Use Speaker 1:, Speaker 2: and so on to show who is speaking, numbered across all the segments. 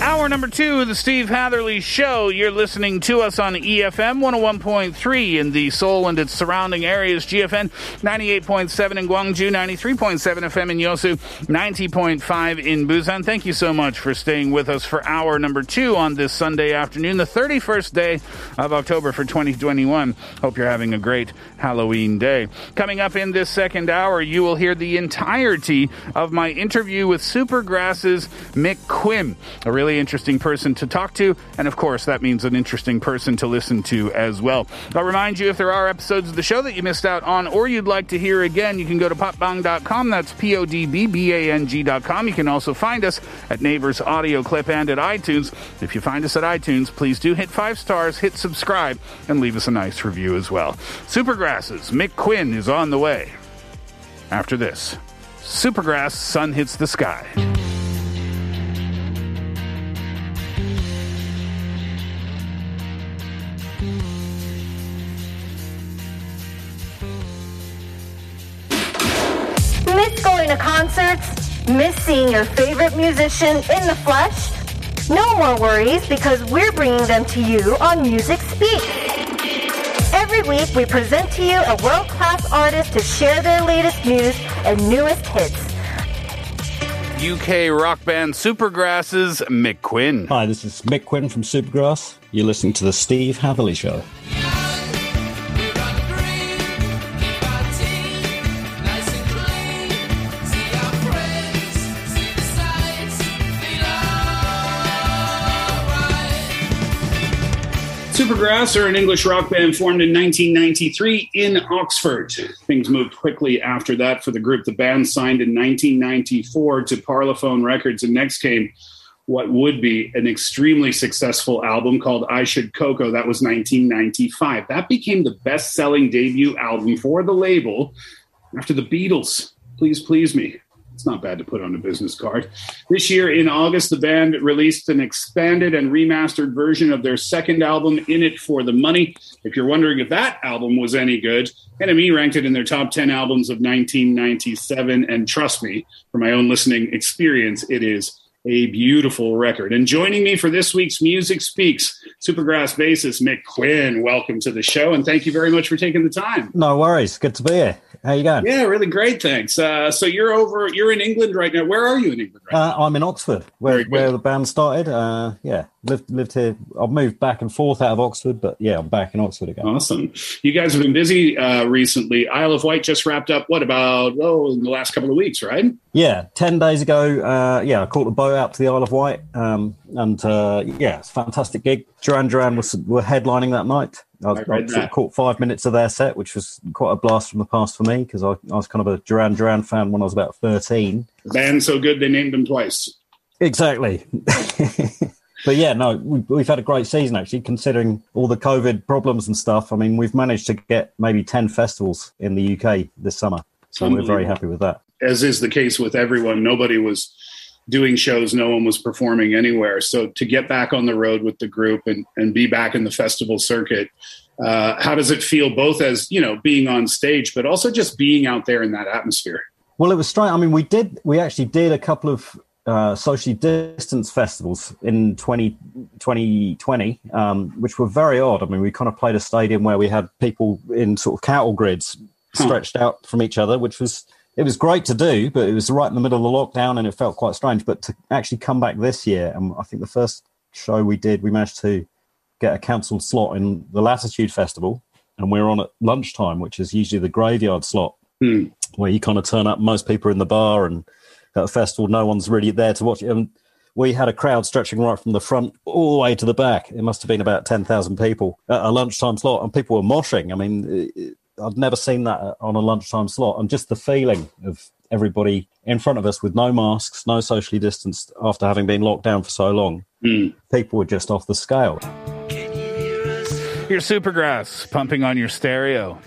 Speaker 1: Hour number two of the Steve Hatherley Show. You're listening to us on EFM 101.3 in the Seoul and its surrounding areas, GFN 98.7 in Gwangju, 93.7 FM in Yosu, 90.5 in Busan. Thank you so much for staying with us for hour number two on this Sunday afternoon, the 31st day of October for 2021. Hope you're having a great Halloween day. Coming up in this second hour, you will hear the entirety of my interview with Supergrass's Mick Quinn, a really interesting person to talk to, and of course, that means an interesting person to listen to as well. I'll remind you if there are episodes of the show that you missed out on or you'd like to hear again, you can go to podbbang.com. That's P O D B B A N G.com. You can also find us at Neighbors Audio Clip and at iTunes. If you find us at iTunes, please do hit five stars, hit subscribe, and leave us a nice review as well. Supergrass's Mick Quinn is on the way. After this, Supergrass Sun Hits the Sky.
Speaker 2: Going to concerts? Miss seeing your favorite musician in the flesh? No more worries because we're bringing them to you on Music Speak. Every week we present to you a world-class artist to share their latest news and newest hits.
Speaker 1: UK rock band Supergrass's Mick Quinn.
Speaker 3: Hi, this is Mick Quinn from Supergrass. You're listening to the Steve Hatherley Show.
Speaker 4: Supergrass are an English rock band formed in 1993 in Oxford. Things moved quickly after that for the group. The band signed in 1994 to Parlophone Records, and next came what would be an extremely successful album called I Should Coco. That was 1995. That became the best selling debut album for the label after the Beatles. Please, please me. It's not bad to put on a business card. This year in August, the band released an expanded and remastered version of their second album, In It for the Money. If you're wondering if that album was any good, NME ranked it in their top 10 albums of 1997. And trust me, from my own listening experience, it is a beautiful record. And joining me for this week's Music Speaks, Supergrass bassist Mick Quinn. Welcome to the show, and thank you very much for taking the time.
Speaker 3: No worries. Good to be here. How you going?
Speaker 4: Yeah, really great. Thanks. Uh, so you're over. You're in England right now. Where are you in England? Right
Speaker 3: Uh, I'm in Oxford, where where the band started. Uh, yeah, lived lived here. I've moved back and forth out of Oxford, but yeah, I'm back in Oxford again.
Speaker 4: Awesome. You guys have been busy uh, recently. Isle of Wight just wrapped up. What about oh in the last couple of weeks, right?
Speaker 3: Yeah, ten days ago. Uh, yeah, I caught the boat out to the Isle of Wight, um, and uh, yeah, it's a fantastic gig. Duran Duran was were headlining that night. I,
Speaker 4: I
Speaker 3: I sort of caught five minutes of their set, which was quite a blast from the past for me because I, I was kind of a Duran Duran fan when I was about thirteen.
Speaker 4: Band so good they named them twice.
Speaker 3: Exactly. but yeah, no, we, we've had a great season actually, considering all the COVID problems and stuff. I mean, we've managed to get maybe 10 festivals in the UK this summer. So we're very happy with that.
Speaker 4: As is the case with everyone, nobody was doing shows. No one was performing anywhere. So to get back on the road with the group and, and be back in the festival circuit, uh, how does it feel both as, you know, being on stage, but also just being out there in that atmosphere?
Speaker 3: Well, it was strange. I mean, we did, we actually did a couple of uh, socially distanced festivals in 20, 2020, um, which were very odd. I mean, we kind of played a stadium where we had people in sort of cattle grids stretched out from each other, which was it was great to do, but it was right in the middle of the lockdown and it felt quite strange. But to actually come back this year, and I think the first show we did, we managed to get a cancelled slot in the Latitude Festival, and we're on at lunchtime, which is usually the graveyard slot,
Speaker 4: Hmm.
Speaker 3: where you kind of turn up. Most people are in the bar, and at a festival, no one's really there to watch it. And we had a crowd stretching right from the front all the way to the back. It must have been about ten thousand people at a lunchtime slot, and people were moshing. I mean, it- I'd never seen that on a lunchtime slot, and just the feeling of everybody in front of us with no masks, no socially distanced after having been locked down for so long.
Speaker 4: Hmm.
Speaker 3: People were just off the scale.
Speaker 1: You Your Supergrass pumping on your stereo.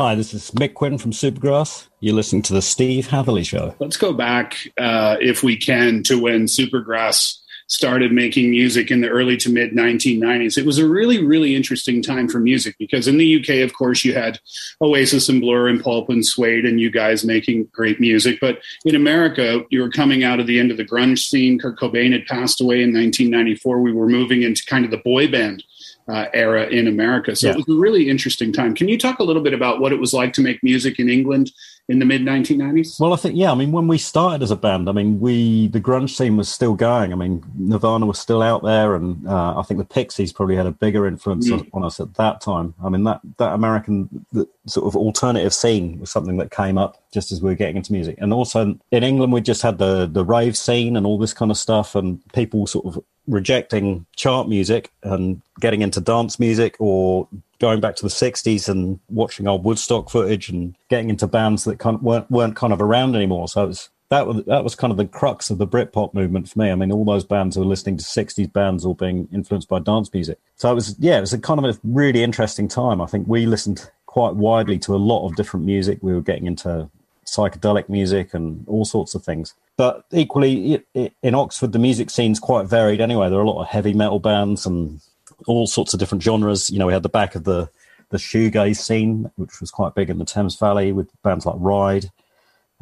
Speaker 3: Hi, this is Mick Quinn from Supergrass. You're listening to the Steve Hatherley Show.
Speaker 4: Let's go back, uh, if we can, to when Supergrass started making music in the early to mid 1990s. It was a really, really interesting time for music because in the UK, of course, you had Oasis and Blur and Pulp and Suede and you guys making great music. But in America, you were coming out of the end of the grunge scene. Kurt Cobain had passed away in 1994. We were moving into kind of the boy band. Uh, era in America. So
Speaker 3: Yeah.
Speaker 4: it was a really interesting time. Can you talk a little bit about what it was like to make music in England in the mid 1990s?
Speaker 3: Well, I think yeah. I mean, when we started as a band, I mean, we the grunge scene was still going. I mean, Nirvana was still out there, and uh, I think the Pixies probably had a bigger influence
Speaker 4: Mm.
Speaker 3: on, us at that time. I mean, that that American the sort of alternative scene was something that came up just as we were getting into music, and also in England we just had the the rave scene and all this kind of stuff, and people sort of rejecting chart music and getting into dance music or going back to the 60s and watching old Woodstock footage and getting into bands that kind of weren't, weren't kind of around anymore. So was, that was that was kind of the crux of the Britpop movement for me. I mean, all those bands who were listening to 60s bands or being influenced by dance music. So it was, yeah, it was a kind of a really interesting time. I think we listened quite widely to a lot of different music. We were getting into psychedelic music and all sorts of things. But equally, in Oxford, the music scene's quite varied anyway. There are a lot of heavy metal bands and all sorts of different genres. You know, we had the back of the the shoegaze scene, which was quite big in the Thames Valley, with bands like Ride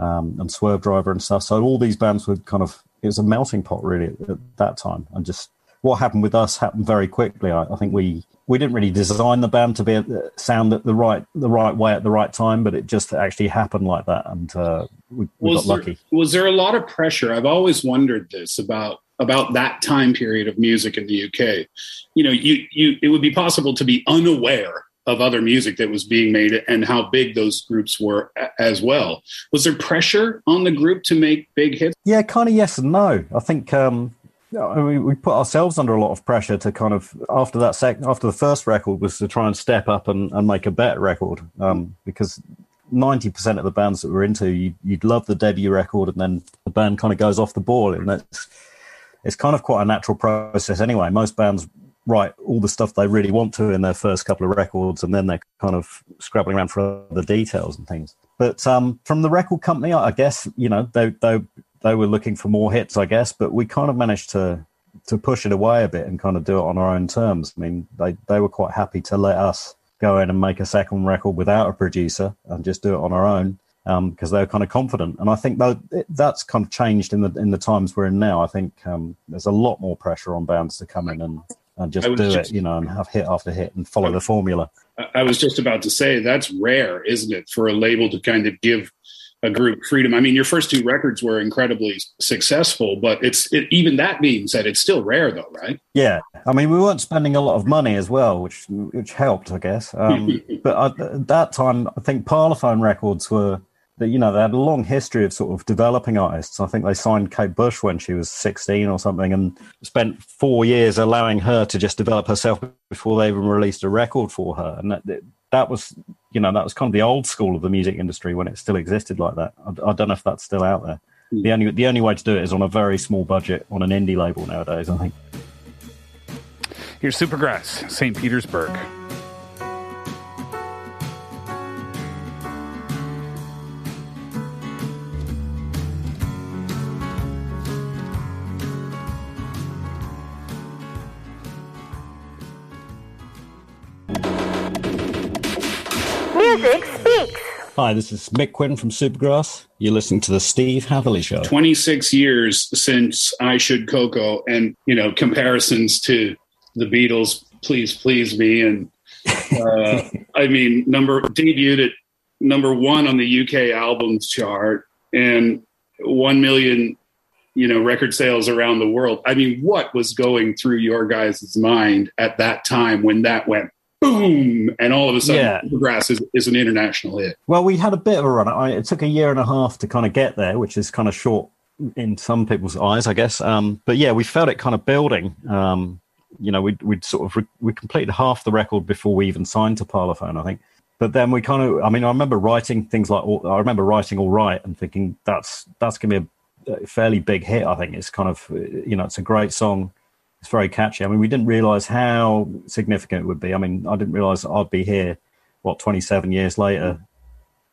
Speaker 3: um, and Swervedriver and stuff. So all these bands were kind of it was a melting pot really at, at that time, and just what happened with us happened very quickly. I, I think we we didn't really design the band to be sound at the right the right way at the right time, but it just actually happened like that, and uh, we, we got
Speaker 4: was there,
Speaker 3: lucky.
Speaker 4: was there a lot of pressure? I've always wondered this about about that time period of music in the UK. You know, you you it would be possible to be unaware of other music that was being made and how big those groups were as well. Was there pressure on the group to make big hits?
Speaker 3: Yeah, kind of yes and no. I think um, I mean, we put ourselves under a lot of pressure to kind of after that sec after the first record was to try and step up and, and make a better record um, because ninety percent of the bands that we're into, you, you'd love the debut record and then the band kind of goes off the ball, and that's it's kind of quite a natural process anyway. Most bands write all the stuff they really want to in their first couple of records, and then they're kind of scrabbling around for the details and things. But um, from the record company, I I guess you know they they they were looking for more hits, I guess, but we kind of managed to to push it away a bit and kind of do it on our own terms. I mean, they they were quite happy to let us go in and make a second record without a producer and just do it on our own because they were kind of confident. And I think that that's kind of changed in the in the times we're in now. I think um, there's a lot more pressure on bands to come in and, and just do
Speaker 4: just-
Speaker 3: it, you know, and have hit after hit and follow the formula.
Speaker 4: I- I was just about to say that's rare, isn't it, for a label to kind of give a group freedom. I mean, your first two records were incredibly successful, but it's it, even that being said, it's still rare, though, right?
Speaker 3: Yeah, I mean, we weren't spending a lot of money as well, which which helped, I guess. Um, but at, at that time, I think Parlophone Records were, that you know, they had a long history of sort of developing artists. I think they signed Kate Bush when she was sixteen or something, and spent four years allowing her to just develop herself before they even released a record for her. And that that was, you know, that was kind of the old school of the music industry when it still existed like that. I, I don't know if that's still out there. Hmm. The only the only way to do it is on a very small budget on an indie label nowadays. I think.
Speaker 1: Here's Supergrass, St. Petersburg.
Speaker 3: Hi, this is Mick Quinn from Supergrass. You're listening to the Steve Hatherley Show.
Speaker 4: 26 years since I Should Coco and, you know, comparisons to the Beatles, Please Please Me and Uh, I mean, number debuted at number one on the UK albums chart and one million, you know, record sales around the world. I mean, what was going through your guys' mind at that time when that went boom, and all of a sudden,
Speaker 3: Yeah.
Speaker 4: Grass is, is an international hit?
Speaker 3: Well, we had a bit of a run. I, it took a year and a half to kind of get there, which is kind of short in some people's eyes, I guess. Um, but yeah, we felt it kind of building. Um, you know, we'd, we'd sort of re- we completed half the record before we even signed to Parlophone, I think. But then we kind of, I mean, I remember writing things like, I remember writing "All Right" and thinking that's that's going to be a, fairly big hit. I think it's kind of, you know, it's a great song. It's very catchy. I mean, we didn't realize how significant it would be. I mean, I didn't realize I'd be here, what, 27 years later,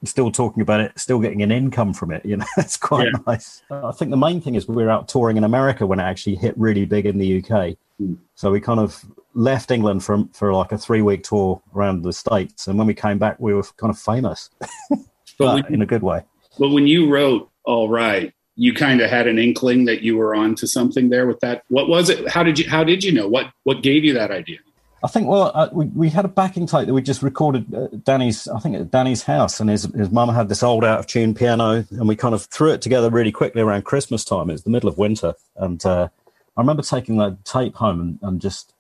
Speaker 3: still talking about it, still getting an income from it. You know, it's quite
Speaker 4: Yeah.
Speaker 3: nice. I think the main thing is we were out touring in America when it actually hit really big in the UK. Hmm. So we kind of left England for for like a three week tour around the states, and when we came back, we were kind of famous, but in a good way.
Speaker 4: But when you wrote "All Right," you kind of had an inkling that you were onto something there with that. What was it? How did you? How did you know? What What gave you that idea?
Speaker 3: I think well, uh, we we had a backing tape that we just recorded at Danny's. I think at Danny's house, and his his mum had this old out of tune piano, and we kind of threw it together really quickly around Christmas time. It was the middle of winter, and uh, I remember taking that tape home and, and just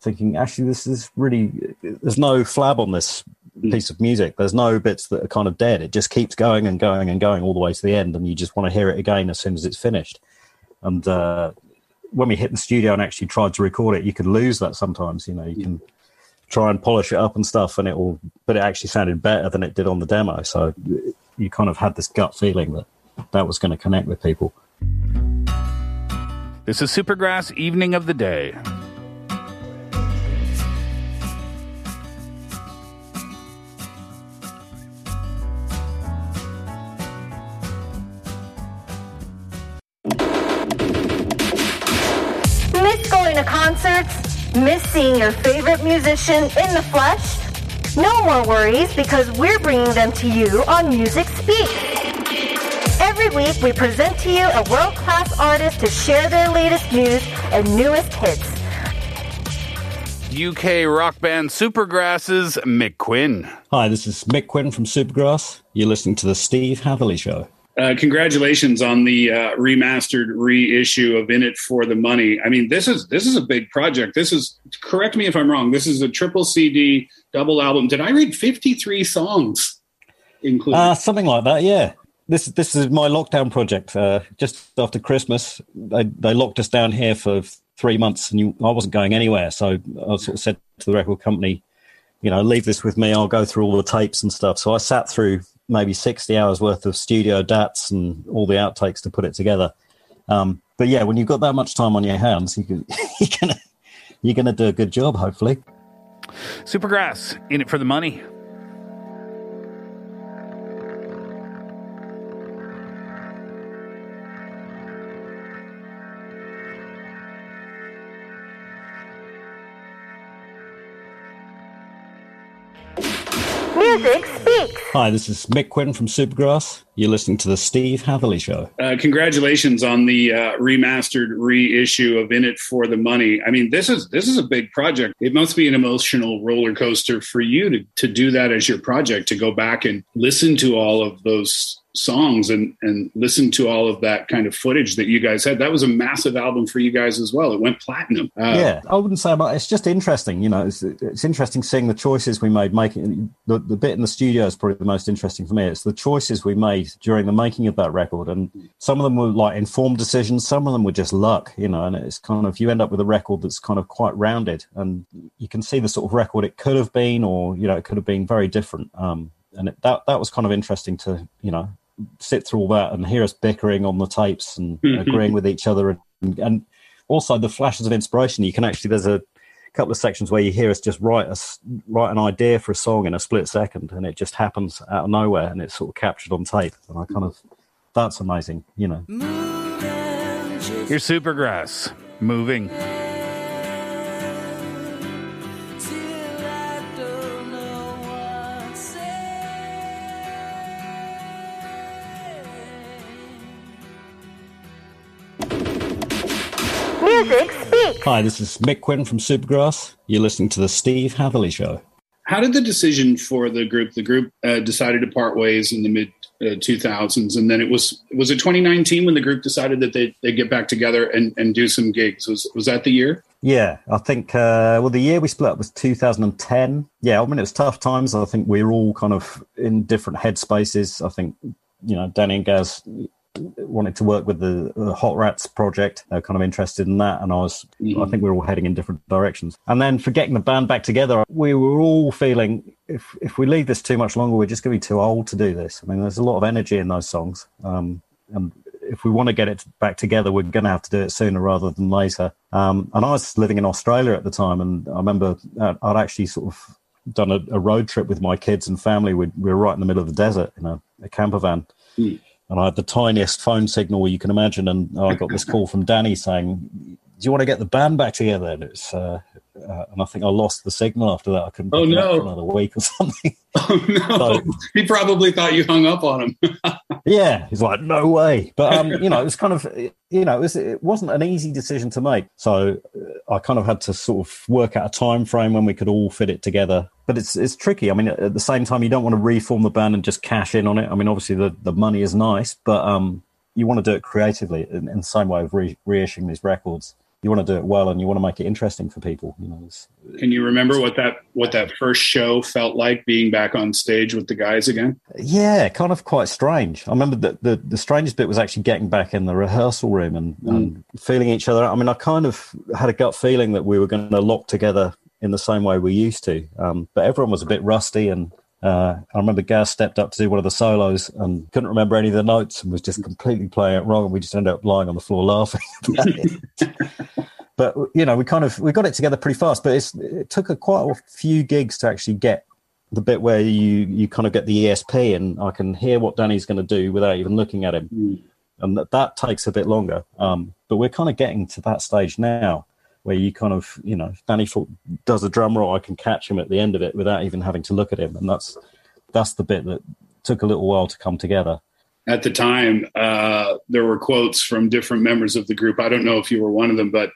Speaker 3: thinking, actually, this is really there's no flab on this piece of music. There's no bits that are kind of dead. It just keeps going and going and going all the way to the end, and you just want to hear it again as soon as it's finished. And uh, when we hit the studio and actually tried to record it, you could lose that sometimes. You know, you can try and polish it up and stuff, and it will, but it actually sounded better than it did on the demo. So you kind of had this gut feeling that that was going to connect with people.
Speaker 1: This is Supergrass Evening of the Day.
Speaker 2: Going to concerts? Miss seeing your favorite musician in the flesh? No more worries because we're bringing them to you on Music Speak. Every week we present to you a world-class artist to share their latest news and newest hits.
Speaker 1: UK rock band Supergrass's Mick Quinn.
Speaker 3: Hi, this is Mick Quinn from Supergrass. You're listening to the Steve Hatherley Show.
Speaker 4: Uh, congratulations on the uh, remastered reissue of "In It for the Money." I mean, this is this is a big project. This is correct me if I'm wrong. This is a triple CD double album. Did I read 53 songs included?
Speaker 3: Uh, something like that, yeah. This this is my lockdown project. Uh, just after Christmas, they they locked us down here for three months, and you, I wasn't going anywhere. So I sort of said to the record company, you know, leave this with me. I'll go through all the tapes and stuff. So I sat through maybe sixty hours worth of studio dats and all the outtakes to put it together. Um, but yeah, when you've got that much time on your hands, you can, you're you're gonna do a good job, hopefully.
Speaker 1: Supergrass, in it for the money.
Speaker 2: Music speaks.
Speaker 3: Hi, this is Mick Quinn from Supergrass. You're listening to the Steve Hatherley Show.
Speaker 4: Uh, congratulations on the uh, remastered reissue of "In It for the Money." I mean, this is this is a big project. It must be an emotional roller coaster for you to to do that as your project. To go back and listen to all of those songs and and listen to all of that kind of footage that you guys had. That was a massive album for you guys as well. It went platinum. Uh,
Speaker 3: yeah, I wouldn't say about. It's just interesting, you know. It's, it's interesting seeing the choices we made. Making the, the bit in the studio is probably the most interesting for me. It's the choices we made during the making of that record, and some of them were like informed decisions. Some of them were just luck, you know. And it's kind of you end up with a record that's kind of quite rounded, and you can see the sort of record it could have been, or you know, it could have been very different. Um, and it, that that was kind of interesting to you know sit through all that and hear us bickering on the tapes and
Speaker 4: Mhm.
Speaker 3: agreeing with each other and, and also the flashes of inspiration you can actually there's a couple of sections where you hear us just write us write an idea for a song in a split second and it just happens out of nowhere and it's sort of captured on tape and i kind of that's amazing you know
Speaker 1: you're Supergrass, moving.
Speaker 2: Music speaks.
Speaker 3: hi this is mick quinn from supergrass you're listening to the steve hatherley show
Speaker 4: How did the decision for the group? The group uh, decided to part ways in the mid uh, 2000s, and then it was was it 2019 when the group decided that they they get back together and, and do some gigs. Was was that the year?
Speaker 3: Yeah, I think. Uh, well, the year we split up was 2010. Yeah, I mean it was tough times. I think we were all kind of in different headspaces. I think you know Danny and Gaz wanted to work with the, the Hot Rats project. They were kind of interested in that, and I was.
Speaker 4: Mm-hmm.
Speaker 3: I think we were all heading in different directions. And then for getting the band back together, we were all feeling if if we leave this too much longer, we're just going to be too old to do this. I mean, there's a lot of energy in those songs, um, and if we want to get it back together, we're going to have to do it sooner rather than later. Um, and I was living in Australia at the time, and I remember uh, I'd actually sort of done a, a road trip with my kids and family. We, we were right in the middle of the desert in a, a camper van.
Speaker 4: Mm.
Speaker 3: And I had the tiniest phone signal you can imagine. And I got this call from Danny saying, Do you want to get the band back together? And, it's, uh, uh, and I think I lost the signal after that. I couldn't
Speaker 4: Oh,
Speaker 3: pick it up
Speaker 4: no.
Speaker 3: for another week or something.
Speaker 4: Oh no!
Speaker 3: So-
Speaker 4: he probably thought you hung up on him.
Speaker 3: Yeah, he's like, no way. But um, you know, it was kind of, you know, it, was, it wasn't an easy decision to make. So uh, I kind of had to sort of work out a time frame when we could all fit it together. But it's it's tricky. I mean, at the same time, you don't want to reform the band and just cash in on it. I mean, obviously the the money is nice, but um, you want to do it creatively in, in the same way of re- reissuing these records. You want to do it well, and you want to make it interesting for people. You know, it's,
Speaker 4: Can you remember what that what that first show felt like being back on stage with the guys again?
Speaker 3: Yeah, kind of quite strange. I remember that the, the strangest bit was actually getting back in the rehearsal room and, and feeling each other. I mean, I kind of had a gut feeling that we were going to lock together in the same way we used to, um, but everyone was a bit rusty. And uh, I remember Gaz stepped up to do one of the solos and couldn't remember any of the notes and was just completely playing it wrong. And we just ended up lying on the floor laughing. But you know, we kind of we got it together pretty fast. But it's, it took a quite a few gigs to actually get the bit where you you kind of get the ESP and I can hear what Danny's going to do without even looking at him, and that, that takes a bit longer. Um, but we're kind of getting to that stage now where you kind of you know Danny does a drum roll, I can catch him at the end of it without even having to look at him, and that's that's the bit that took a little while to come together.
Speaker 4: At the time, uh, there were quotes from different members of the group. I don't know if you were one of them, but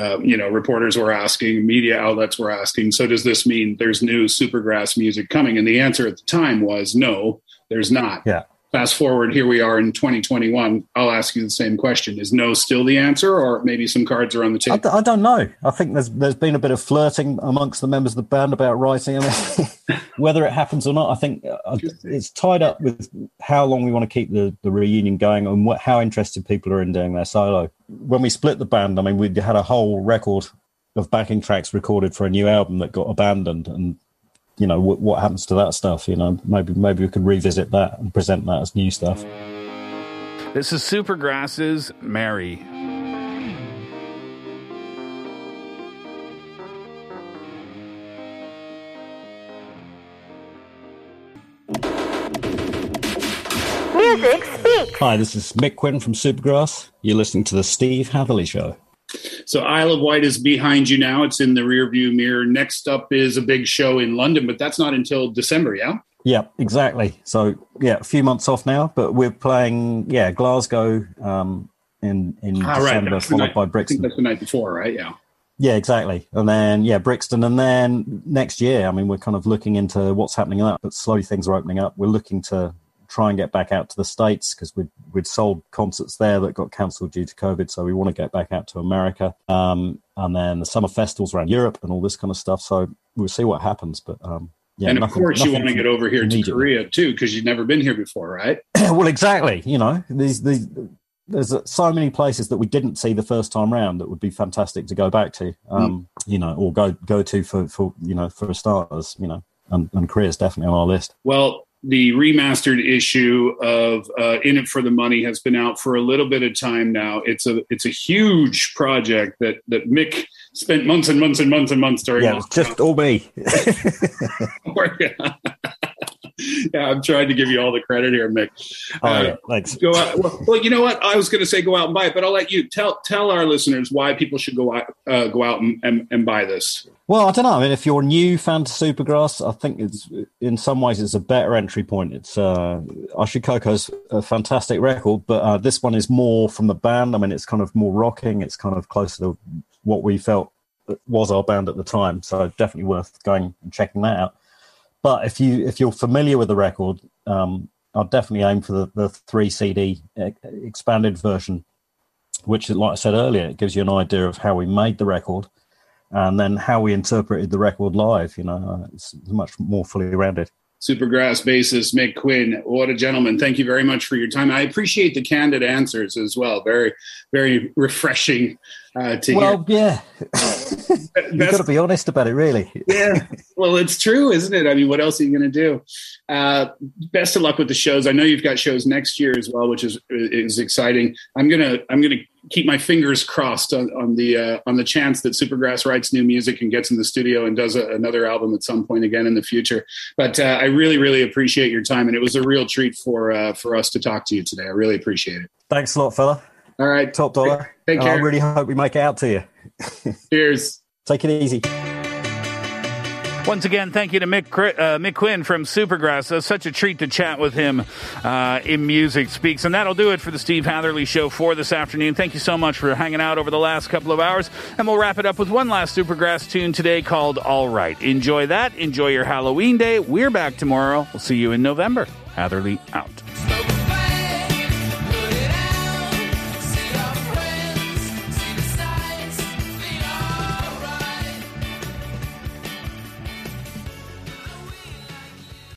Speaker 4: uh, you know, reporters were asking, media outlets were asking. So, does this mean there's new Supergrass music coming? And the answer at the time was no, there's not.
Speaker 3: Yeah.
Speaker 4: Fast forward, here we are in 2021. I'll ask you the same question: Is no still the answer, or maybe some cards are on the table?
Speaker 3: d- I don't know. I think there's there's been a bit of flirting amongst the members of the band about writing. I mean, whether it happens or not, I think uh, it's tied up with how long we want to keep the, the reunion going and what, how interested people are in doing their solo. When we split the band, I mean, we had a whole record of backing tracks recorded for a new album that got abandoned, and you know what, what happens to that stuff. You know, maybe maybe we could revisit that and present that as new stuff.
Speaker 1: This is Supergrass's Mary.
Speaker 2: Music speaks.
Speaker 3: Hi, this is Mick Quinn from Supergrass. You're listening to the Steve Hatherley Show.
Speaker 4: So Isle of Wight is behind you now. It's in the rearview mirror. Next up is a big show in London, but that's not until December, yeah?
Speaker 3: Yeah, exactly. So yeah, a few months off now, but we're playing yeah Glasgow um, in in
Speaker 4: Ah.
Speaker 3: December,
Speaker 4: the
Speaker 3: followed
Speaker 4: night-
Speaker 3: by
Speaker 4: I think
Speaker 3: Brixton.
Speaker 4: that's the night before, right? Yeah.
Speaker 3: Yeah, exactly. And then yeah, Brixton, and then next year. I mean, we're kind of looking into what's happening in that, but slowly things are opening up. We're looking to try and get back out to the states because we'd we'd sold concerts there that got cancelled due to COVID, so we want to get back out to America. Um, and then the summer festivals around Europe and all this kind of stuff. So we'll see what happens, but. Um, yeah,
Speaker 4: and of
Speaker 3: nothing-
Speaker 4: course, you want to get over here to. Korea too, because you've never been here before, right?
Speaker 3: well, exactly. You know, these these there's so many places that we didn't see the first time round that would be fantastic to go back to. Um, You know, or go go to for for you know for starters. You know, and, and Korea's definitely on our list.
Speaker 4: Well, the remastered issue of uh, "In It for the Money" has been out for a little bit of time now. It's a it's a huge project that that Mick spent months and months and months and months during.
Speaker 3: Yeah, just all me.
Speaker 4: yeah, I'm trying to give you all the credit here, Mick.
Speaker 3: Oh,
Speaker 4: Uh,
Speaker 3: thanks.
Speaker 4: Go out. Well, well, you know what? I was going to say go out and buy it, but I'll let you tell tell our listeners why people should go out uh, go out and, and, and buy this.
Speaker 3: Well, I don't know. I mean, if you're new fan to Supergrass, I think it's in some ways it's a better entry point. It's uh, I Should Coco's a fantastic record, but uh, this one is more from the band. I mean, it's kind of more rocking. It's kind of closer to what we felt was our band at the time. So definitely worth going and checking that out. but if you if you're familiar with the record, um, I'll definitely aim for the, the three CD expanded version, which, like I said earlier, it gives you an idea of how we made the record and then how we interpreted the record live. You know, it's much more fully rounded.
Speaker 4: Supergrass bassist Mick Quinn. What a gentleman. Thank you very much for your time. I appreciate the candid answers as well. Very, very refreshing uh, to
Speaker 3: well,
Speaker 4: hear.
Speaker 3: yeah. You've got to be honest about it, really.
Speaker 4: yeah. Well, it's true, isn't it? I mean, what else are you going to do? Uh, best of luck with the shows. I know you've got shows next year as well, which is is exciting. I'm gonna I'm gonna keep my fingers crossed on, on the uh, on the chance that Supergrass writes new music and gets in the studio and does a, another album at some point again in the future. But uh, I really really appreciate your time, and it was a real treat for uh, for us to talk to you today. I really appreciate it.
Speaker 3: Thanks a lot, fella.
Speaker 4: All right,
Speaker 3: top dollar.
Speaker 4: Take care.
Speaker 3: I really hope we make it out to you.
Speaker 4: Cheers.
Speaker 3: Take it easy.
Speaker 1: Once again, thank you to Mick, uh, Mick Quinn from Supergrass. Uh, such a treat to chat with him uh, in Music Speaks. And that'll do it for the Steve Hatherley Show for this afternoon. Thank you so much for hanging out over the last couple of hours. And we'll wrap it up with one last Supergrass tune today called All Right. Enjoy that. Enjoy your Halloween day. We're back tomorrow. We'll see you in November. Hatherley out.